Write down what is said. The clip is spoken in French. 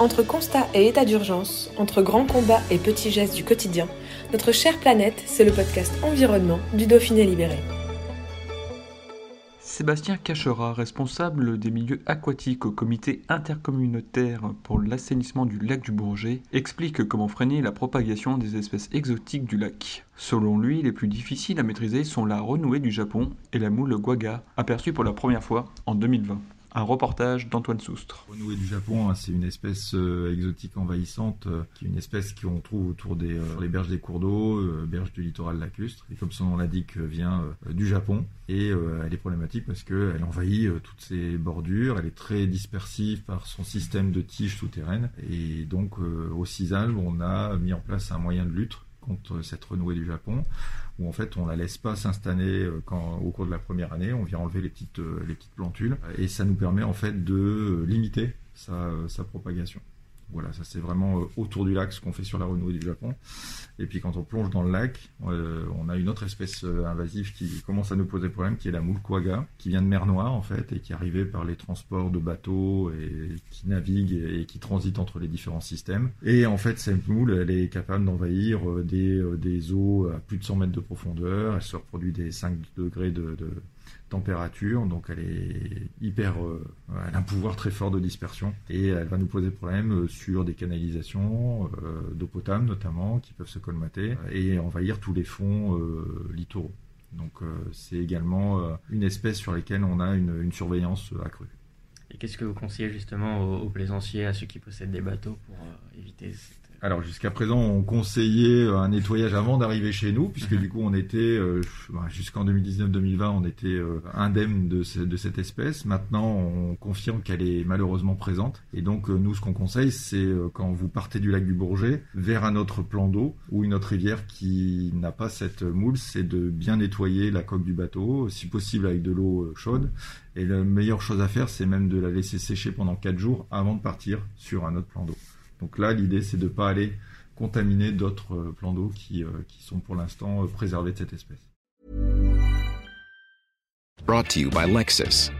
Entre constat et état d'urgence, entre grands combats et petits gestes du quotidien, notre chère planète, c'est le podcast Environnement du Dauphiné Libéré. Sébastien Cachera, responsable des milieux aquatiques au comité intercommunautaire pour l'assainissement du lac du Bourget, explique comment freiner la propagation des espèces exotiques du lac. Selon lui, les plus difficiles à maîtriser sont la renouée du Japon et la moule guaga, aperçue pour la première fois en 2020. Un reportage d'Antoine Soustre. Renouée du Japon, hein, c'est une espèce euh, exotique envahissante, euh, qui est une espèce qu'on trouve autour des euh, les berges des cours d'eau, berges du littoral lacustre, et comme son nom l'indique, vient du Japon. Et elle est problématique parce qu'elle envahit toutes ces bordures, elle est très dispersive par son système de tiges souterraines. Et donc au CISAL, on a mis en place un moyen de lutte contre cette renouée du Japon, où en fait on la laisse pas s'installer euh, quand au cours de la première année, on vient enlever les petites euh, plantules et ça nous permet en fait de limiter sa, sa propagation. Voilà, ça c'est vraiment euh, autour du lac ce qu'on fait sur la renouée du Japon. Et puis quand on plonge dans le lac, euh, on a une autre espèce euh, invasive qui commence à nous poser problème, qui est la moule quagga, qui vient de mer Noire en fait, et qui est arrivée par les transports de bateaux et qui navigue et, qui transite entre les différents systèmes. Et en fait, cette moule, elle est capable d'envahir des, des eaux à plus de 100 mètres de profondeur. Elle se reproduit des 5 degrés de, température, donc elle est hyper, elle a un pouvoir très fort de dispersion et elle va nous poser problème sur des canalisations euh, d'eau potable notamment qui peuvent se colmater et envahir tous les fonds littoraux. Donc c'est également une espèce sur laquelle on a une, surveillance accrue. Et qu'est-ce que vous conseillez justement aux, aux, plaisanciers, à ceux qui possèdent des bateaux pour éviter alors jusqu'à présent, on conseillait euh, un nettoyage avant d'arriver chez nous, puisque mhm. du coup on était euh, bah, jusqu'en 2019-2020, on était euh, indemne de, de, cette espèce. Maintenant, on confirme qu'elle est malheureusement présente. Et donc nous, ce qu'on conseille, c'est quand vous partez du lac du Bourget vers un autre plan d'eau ou une autre rivière qui n'a pas cette moule, c'est de bien nettoyer la coque du bateau, si possible avec de l'eau chaude. Et la meilleure chose à faire, c'est même de la laisser sécher pendant 4 jours avant de partir sur un autre plan d'eau. Donc là, l'idée, c'est de ne pas aller contaminer d'autres euh, plans d'eau qui, euh, qui sont pour l'instant euh, préservés de cette espèce. Brought to you by Lexus.